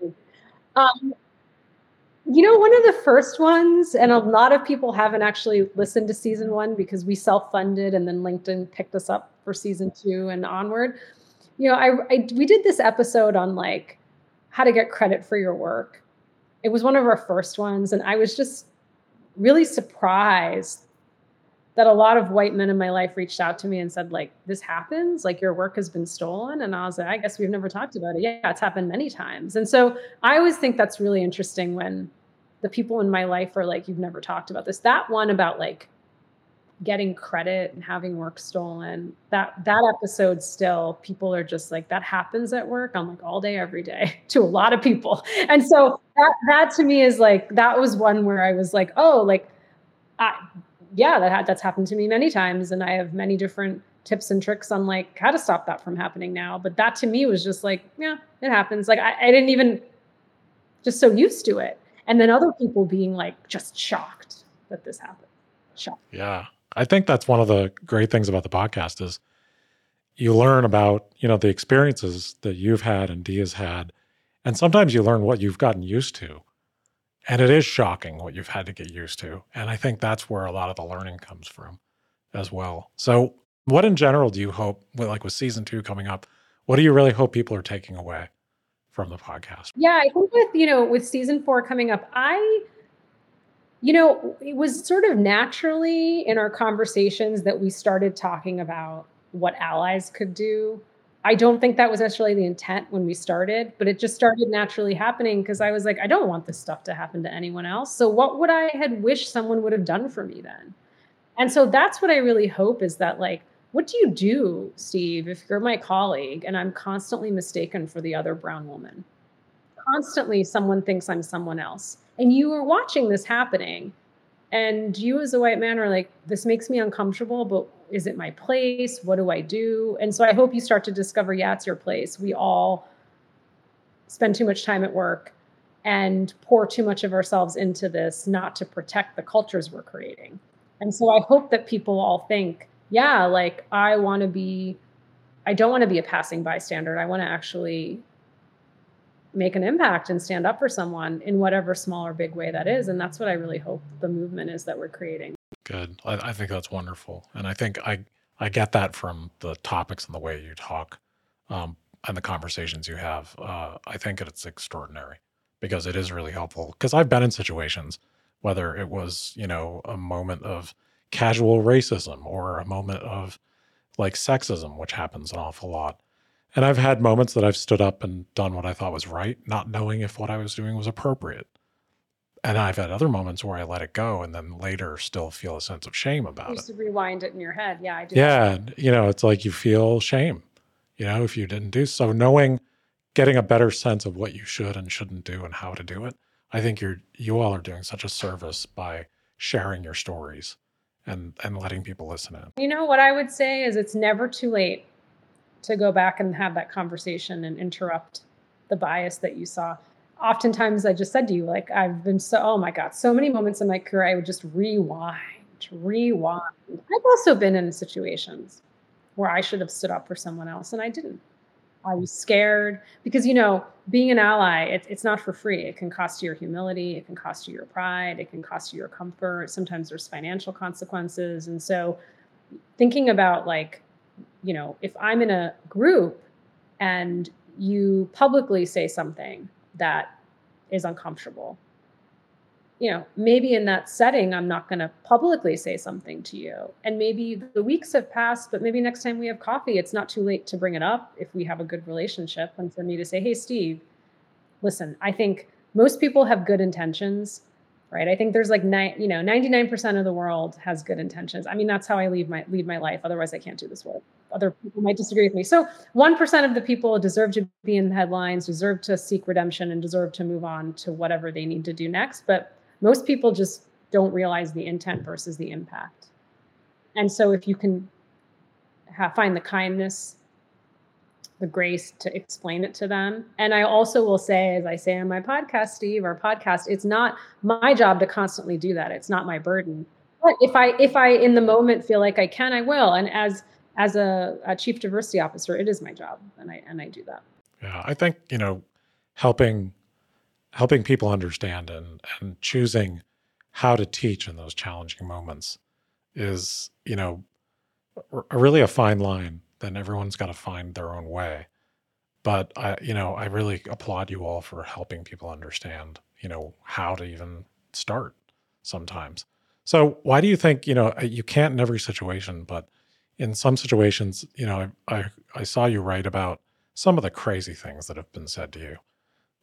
Um, you know, one of the first ones, and a lot of people haven't actually listened to season one because we self funded and then LinkedIn picked us up for season two and onward. You know, I, I we did this episode on like how to get credit for your work. It was one of our first ones, and I was just really surprised that a lot of white men in my life reached out to me and said like this happens? Like your work has been stolen? And i was like i guess we've never talked about it. Yeah it's happened many times. And so i always think that's really interesting when the people in my life are like you've never talked about this. That one about like getting credit and having work stolen that that episode still people are just like that happens at work i'm like all day every day <laughs> to a lot of people. And so that that to me is like that was one where i was like oh like I, yeah that that's happened to me many times and i have many different tips and tricks on like how to stop that from happening now. But that to me was just like yeah it happens. Like i, I didn't even just so used to it. And then other people being like just shocked that this happened. Shocked. Yeah I think that's one of the great things about the podcast is you learn about, you know, the experiences that you've had and Dee's had. And sometimes you learn what you've gotten used to. And it is shocking what you've had to get used to. And I think that's where a lot of the learning comes from as well. So, what in general do you hope, like with season two coming up, what do you really hope people are taking away from the podcast? Yeah, I think with, you know, with season four coming up, I you know, it was sort of naturally in our conversations that we started talking about what allies could do. I don't think that was necessarily the intent when we started, but it just started naturally happening because I was like, I don't want this stuff to happen to anyone else. So what would I had wished someone would have done for me then? And so that's what I really hope is that like, what do you do, Steve, if you're my colleague and I'm constantly mistaken for the other brown woman? Constantly someone thinks I'm someone else and you are watching this happening and you as a white man are like this makes me uncomfortable but is it my place? What do i do? And so i hope you start to discover yeah it's your place. We all spend too much time at work and pour too much of ourselves into this not to protect the cultures we're creating. And so i hope that people all think yeah like i want to be i don't want to be a passing bystander. I want to actually make an impact and stand up for someone in whatever small or big way that is. And that's what I really hope the movement is that we're creating. Good. I, I think that's wonderful. And I think I, I get that from the topics and the way you talk um, and the conversations you have. Uh, I think it's extraordinary because it is really helpful. Because I've been in situations, whether it was, you know, a moment of casual racism or a moment of like sexism, which happens an awful lot and I've had moments that I've stood up and done what I thought was right, not knowing if what I was doing was appropriate. And I've had other moments where I let it go and then later still feel a sense of shame about it. to rewind it in your head. Yeah, I do. Yeah. You know, it's like you feel shame, you know, if you didn't do so. Knowing, getting a better sense of what you should and shouldn't do and how to do it. I think you're, you all are doing such a service by sharing your stories and, and letting people listen in. You know, what I would say is it's never too late to go back and have that conversation and interrupt the bias that you saw. Oftentimes, I just said to you, like, I've been so, oh my God, so many moments in my career, I would just rewind, rewind. I've also been in situations where I should have stood up for someone else and I didn't. I was scared because, you know, being an ally, it, it's not for free. It can cost you your humility, it can cost you your pride, it can cost you your comfort. Sometimes there's financial consequences. And so, thinking about like you know, if I'm in a group and you publicly say something that is uncomfortable, you know, maybe in that setting, I'm not going to publicly say something to you. And maybe the weeks have passed, but maybe next time we have coffee, it's not too late to bring it up if we have a good relationship and for me to say, hey, Steve, listen, I think most people have good intentions right? I think there's like nine, you know, 99% of the world has good intentions. I mean, that's how I lead my lead my life. Otherwise, I can't do this work. Other people might disagree with me. So, one percent of the people deserve to be in the headlines, deserve to seek redemption, and deserve to move on to whatever they need to do next. But most people just don't realize the intent versus the impact. And so, if you can find the kindness the grace to explain it to them. And I also will say, as I say on my podcast, Steve, our podcast, it's not my job to constantly do that. It's not my burden. But if I if I in the moment feel like I can, I will. And as as a, a chief diversity officer, it is my job, and I and I do that. Yeah, I think you know, helping helping people understand and and choosing how to teach in those challenging moments is you know really a fine line then everyone's got to find their own way. But I, you know, I really applaud you all for helping people understand, you know, how to even start sometimes. So why do you think, you know, you can't in every situation, but in some situations, you know, I, I, I saw you write about some of the crazy things that have been said to you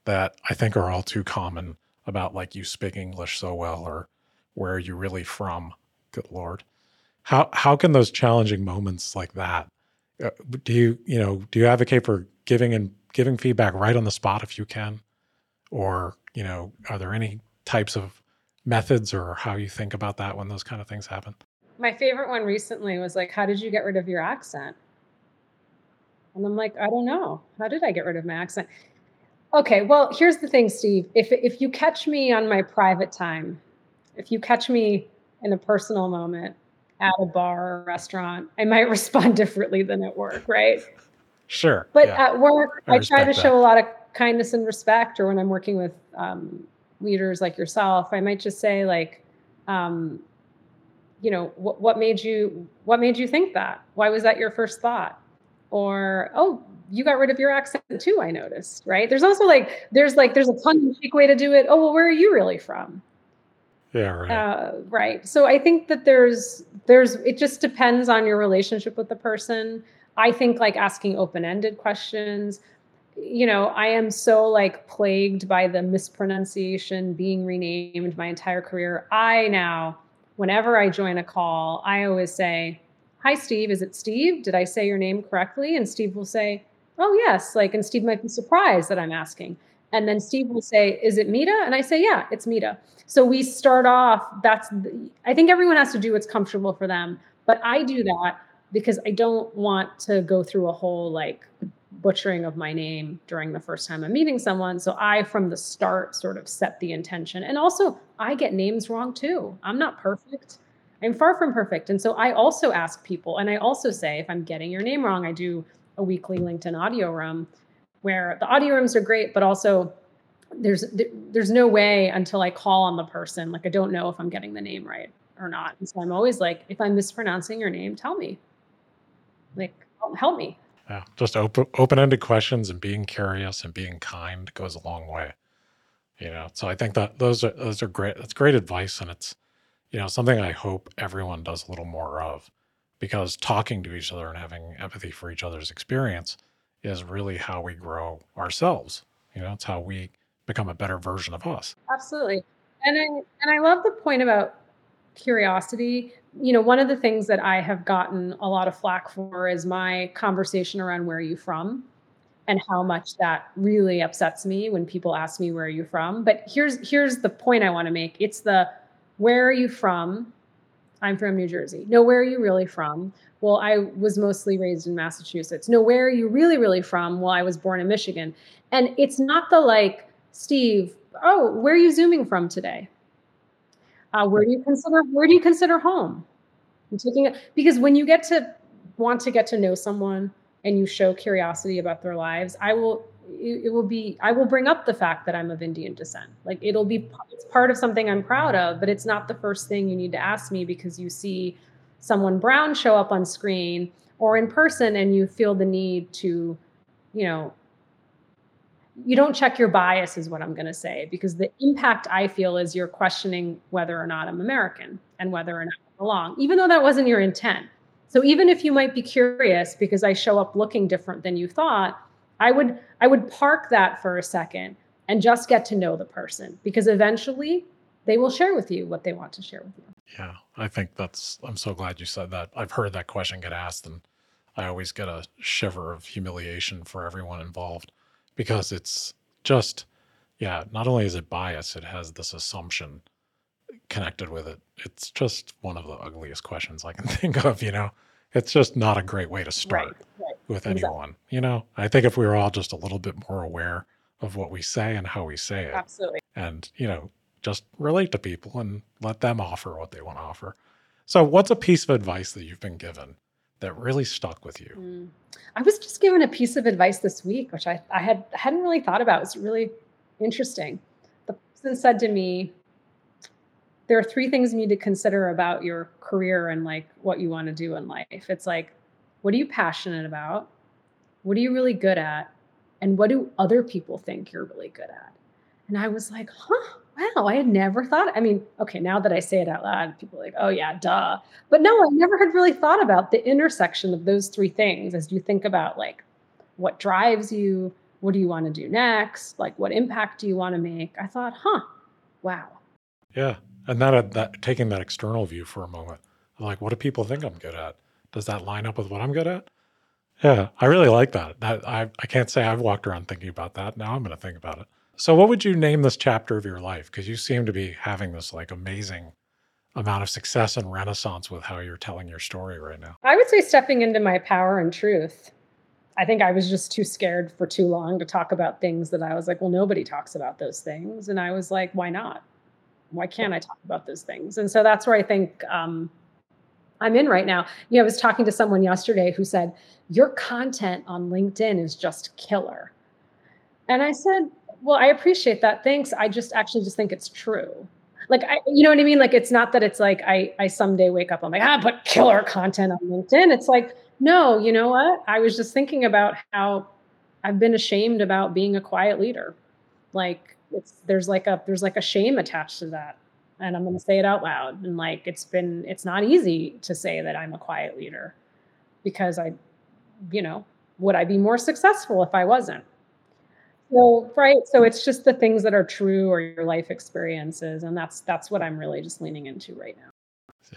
that I think are all too common about like you speak English so well or where are you really from? Good Lord. How how can those challenging moments like that uh, do you you know do you advocate for giving and giving feedback right on the spot if you can? Or you know are there any types of methods or how you think about that when those kind of things happen? My favorite one recently was like how did you get rid of your accent? And i'm like i don't know. How did i get rid of my accent? Okay well here's the thing steve. If if you catch me on my private time if you catch me in a personal moment at a bar or restaurant, I might <laughs> respond differently than at work, right? Sure. But yeah. at work, I, I try to that. show a lot of kindness and respect. Or when I'm working with um, leaders like yourself, I might just say like, um, you know, what, what made you what made you think that? Why was that your first thought? Or oh, you got rid of your accent too. I noticed, right? There's also like there's like there's a tongue in cheek way to do it. Oh well, where are you really from? Yeah, right. Uh, right. So I think that there's there's it just depends on your relationship with the person. I think like asking open-ended questions. You know, I am so like plagued by the mispronunciation being renamed my entire career. I now, whenever I join a call, I always say, Hi, Steve. Is it Steve? Did I say your name correctly? And Steve will say, Oh, yes. Like, and Steve might be surprised that I'm asking. And then Steve will say, Is it Mita? And I say, Yeah, it's Mita. So we start off, that's, the, I think everyone has to do what's comfortable for them. But I do that because I don't want to go through a whole like butchering of my name during the first time I'm meeting someone. So I, from the start, sort of set the intention. And also, I get names wrong too. I'm not perfect. I'm far from perfect. And so I also ask people, and I also say, if I'm getting your name wrong, I do a weekly LinkedIn audio room where the audio rooms are great, but also there's there's no way until I call on the person. Like I don't know if I'm getting the name right or not. And so I'm always like, if I'm mispronouncing your name, tell me. Like help me. Yeah, just open open-ended questions and being curious and being kind goes a long way. You know, so I think that those are those are great. That's great advice, and it's you know something I hope everyone does a little more of, because talking to each other and having empathy for each other's experience is really how we grow ourselves. You know, it's how we become a better version of us. Absolutely. And I, and I love the point about curiosity. You know, one of the things that I have gotten a lot of flack for is my conversation around where are you from and how much that really upsets me when people ask me where are you from. But here's here's the point I want to make. It's the where are you from? I'm from New Jersey. No, where are you really from? Well, I was mostly raised in Massachusetts. No, where are you really, really from? Well, I was born in Michigan. And it's not the like, Steve, oh, where are you zooming from today? Uh, where do you consider where do you consider home? I'm taking because when you get to want to get to know someone and you show curiosity about their lives, I will it, it will be I will bring up the fact that I'm of Indian descent. Like it'll be it's part of something I'm proud of, but it's not the first thing you need to ask me because you see someone brown show up on screen or in person and you feel the need to, you know, you don't check your bias is what i'm going to say because the impact i feel is you're questioning whether or not i'm american and whether or not i belong even though that wasn't your intent so even if you might be curious because i show up looking different than you thought i would i would park that for a second and just get to know the person because eventually they will share with you what they want to share with you. Yeah i think that's i'm so glad you said that. I've heard that question get asked and i always get a shiver of humiliation for everyone involved because it's just yeah not only is it bias it has this assumption connected with it. It's just one of the ugliest questions i can <laughs> think of you know? It's just not a great way to start. Right, right. With anyone. Exactly. You know, I think if we were all just a little bit more aware of what we say and how we say it, absolutely, and you know, just relate to people and let them offer what they want to offer. So, what's a piece of advice that you've been given that really stuck with you? Mm. I was just given a piece of advice this week, which I, I had hadn't really thought about. It's really interesting. The person said to me, "There are three things you need to consider about your career and like what you want to do in life. It's like, what are you passionate about? What are you really good at? And what do other people think you're really good at?" And I was like, "Huh." wow, I had never thought. I mean, okay, now that I say it out loud, people are like, oh yeah, duh. But no, I never had really thought about the intersection of those three things as you think about like what drives you, what do you want to do next, like what impact do you want to make. I thought, huh, wow. Yeah, and that that taking that external view for a moment, like, what do people think I'm good at? Does that line up with what I'm good at? Yeah, I really like that. That I I can't say I've walked around thinking about that. Now I'm going to think about it. So, what would you name this chapter of your life? Because you seem to be having this like amazing amount of success and renaissance with how you're telling your story right now. I would say stepping into my power and truth. I think I was just too scared for too long to talk about things that I was like, well, nobody talks about those things. And I was like, why not? Why can't I talk about those things? And so that's where I think um, I'm in right now. You know, I was talking to someone yesterday who said, your content on LinkedIn is just killer. And I said, well, I appreciate that. Thanks. I just actually just think it's true. Like I, you know what I mean? Like it's not that it's like I I someday wake up, I'm like, ah, put killer content on LinkedIn. It's like, no, you know what? I was just thinking about how I've been ashamed about being a quiet leader. Like it's there's like a there's like a shame attached to that. And I'm gonna say it out loud. And like it's been it's not easy to say that I'm a quiet leader because I, you know, would I be more successful if I wasn't? So right, so it's just the things that are true or your life experiences, and that's that's what I'm really just leaning into right now.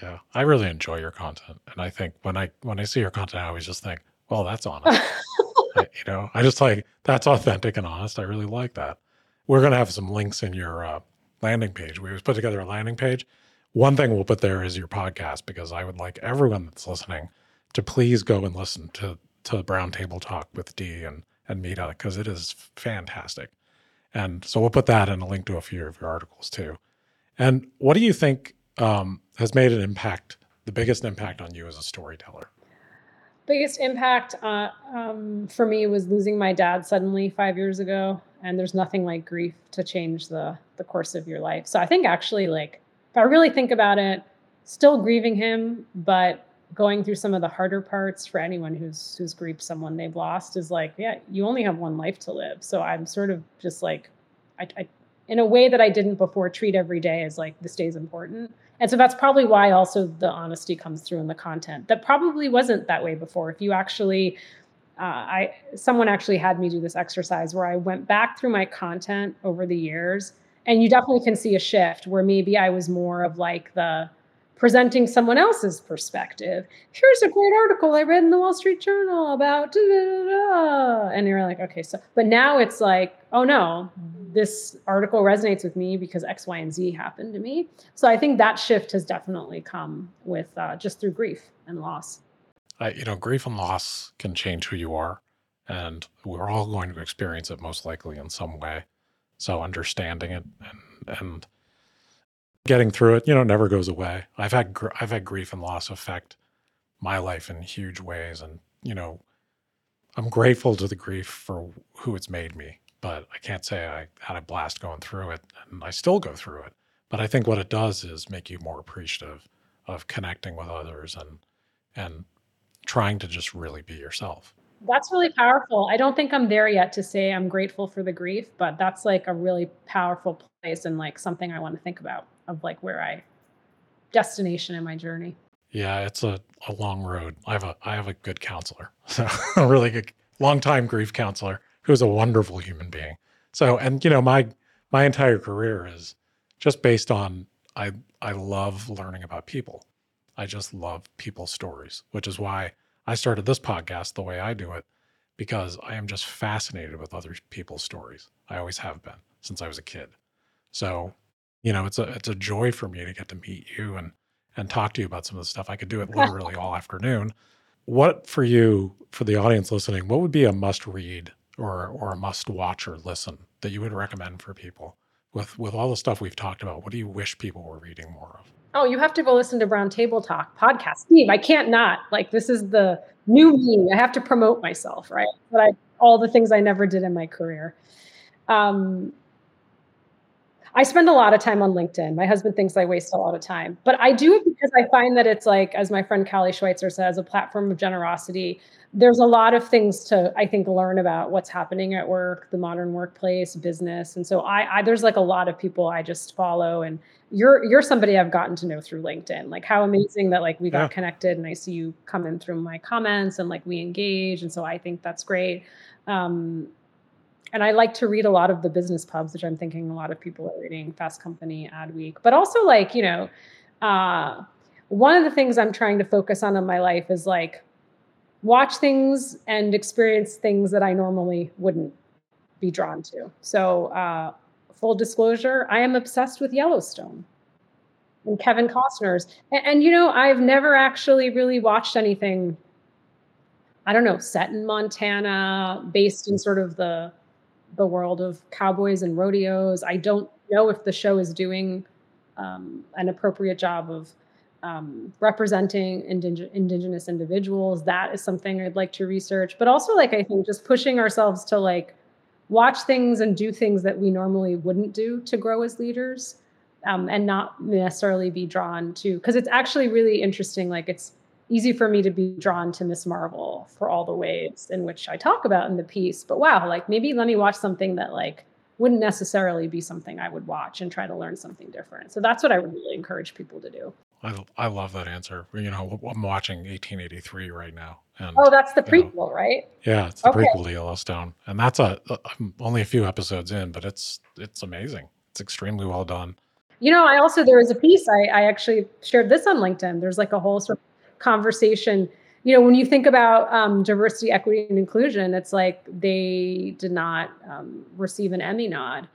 Yeah, I really enjoy your content, and I think when I when I see your content, I always just think, well, that's honest. <laughs> I, you know, I just like that's authentic and honest. I really like that. We're gonna have some links in your uh, landing page. We always put together a landing page. One thing we'll put there is your podcast because I would like everyone that's listening to please go and listen to to Brown Table Talk with Dee and and Mita because it is fantastic. And so we'll put that in a link to a few of your articles too. And what do you think um, has made an impact, the biggest impact on you as a storyteller? Biggest impact uh, um, for me was losing my dad suddenly five years ago. And there's nothing like grief to change the the course of your life. So I think actually, like, if I really think about it, still grieving him, but going through some of the harder parts for anyone who's who's grieved someone they've lost is like yeah you only have one life to live. So i'm sort of just like I, I in a way that i didn't before treat every day as like this day is important. And so that's probably why also the honesty comes through in the content. That probably wasn't that way before. If you actually uh, i someone actually had me do this exercise where i went back through my content over the years and you definitely can see a shift where maybe i was more of like the presenting someone else's perspective. Here's a great article I read in the Wall Street Journal about, da, da, da, and you're like, okay, so, but now it's like, oh no, this article resonates with me because X, Y, and Z happened to me. So I think that shift has definitely come with uh, just through grief and loss. Uh, you know, grief and loss can change who you are, and we're all going to experience it most likely in some way. So understanding it and and getting through it, you know, never goes away. I've had gr- I've had grief and loss affect my life in huge ways, and you know, I'm grateful to the grief for who it's made me. But I can't say I had a blast going through it, and I still go through it. But I think what it does is make you more appreciative of connecting with others and and trying to just really be yourself. That's really powerful. I don't think I'm there yet to say I'm grateful for the grief, but that's like a really powerful place and like something I want to think about of like where I destination in my journey. Yeah, it's a, a long road. I have a I have a good counselor, <laughs> so a really good long time grief counselor who's a wonderful human being. So and you know my my entire career is just based on I I love learning about people. I just love people's stories, which is why I started this podcast the way I do it because I am just fascinated with other people's stories. I always have been since I was a kid. So you know, it's a it's a joy for me to get to meet you and and talk to you about some of the stuff. I could do it <laughs> literally all afternoon, what for you, for the audience listening, what would be a must read or or a must watch or listen that you would recommend for people? With with all the stuff we've talked about, what do you wish people were reading more of? Oh, you have to go listen to Brown Table Talk podcast. Steve, I can't not. Like this is the new me. I have to promote myself, right? But I all the things I never did in my career. Um, I spend a lot of time on LinkedIn. My husband thinks I waste a lot of time, but I do it because I find that it's like, as my friend Callie Schweitzer says, a platform of generosity. There's a lot of things to, I think, learn about what's happening at work, the modern workplace, business, and so I, I there's like a lot of people I just follow, and you're you're somebody I've gotten to know through LinkedIn. Like how amazing that like we got yeah. connected, and I see you come in through my comments, and like we engage, and so I think that's great. Um, and I like to read a lot of the business pubs, which I'm thinking a lot of people are reading Fast Company, Adweek, but also like, you know, uh, one of the things I'm trying to focus on in my life is like watch things and experience things that I normally wouldn't be drawn to. So, uh, full disclosure, I am obsessed with Yellowstone and Kevin Costner's. And, and, you know, I've never actually really watched anything, I don't know, set in Montana, based in sort of the the world of cowboys and rodeos. I don't know if the show is doing um, an appropriate job of um, representing indig- indigenous individuals. That is something I'd like to research. But also, like I think, just pushing ourselves to like watch things and do things that we normally wouldn't do to grow as leaders, um, and not necessarily be drawn to. Because it's actually really interesting. Like it's easy for me to be drawn to Ms. Marvel for all the ways in which I talk about in the piece. But wow, like maybe let me watch something that like wouldn't necessarily be something I would watch and try to learn something different. So that's what I would really encourage people to do. I, I love that answer. You know, I'm watching 1883 right now. And, oh, that's the prequel, know, right? Yeah, it's the okay. prequel to Yellowstone, and that's a, I'm only a few episodes in, but it's it's amazing. It's extremely well done. You know, I also there was a piece I, I actually shared this on LinkedIn. There's like a whole sort of conversation you know when you think about um, diversity equity and inclusion it's like they did not um, receive an emmy nod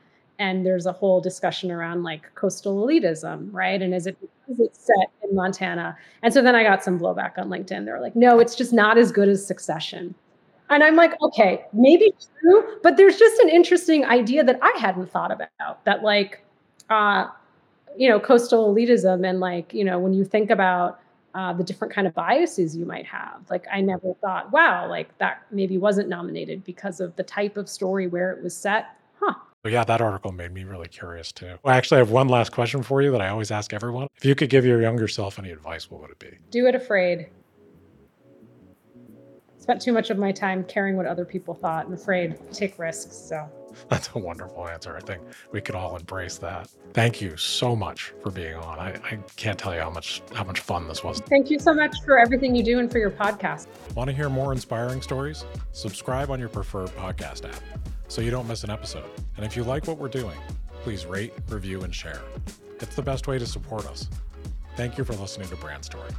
and there's a whole discussion around like coastal elitism right and is it is it set in montana and so then i got some blowback on linkedin they're like no it's just not as good as succession and i'm like okay maybe true but there's just an interesting idea that i hadn't thought about that like uh you know coastal elitism and like you know when you think about uh, the different kind of biases you might have. Like I never thought, wow, like that maybe wasn't nominated because of the type of story where it was set. Huh. Well, yeah, that article made me really curious too. I actually I have one last question for you that I always ask everyone. If you could give your younger self any advice, what would it be? Do it afraid spent too much of my time caring what other people thought and afraid to take risks. So <laughs> that's a wonderful answer. I think we could all embrace that. Thank you so much for being on. I, I can't tell you how much how much fun this was. Thank you so much for everything you do and for your podcast. Want to hear more inspiring stories? Subscribe on your preferred podcast app so you don't miss an episode. And if you like what we're doing, please rate, review, and share. It's the best way to support us. Thank you for listening to Brand Story.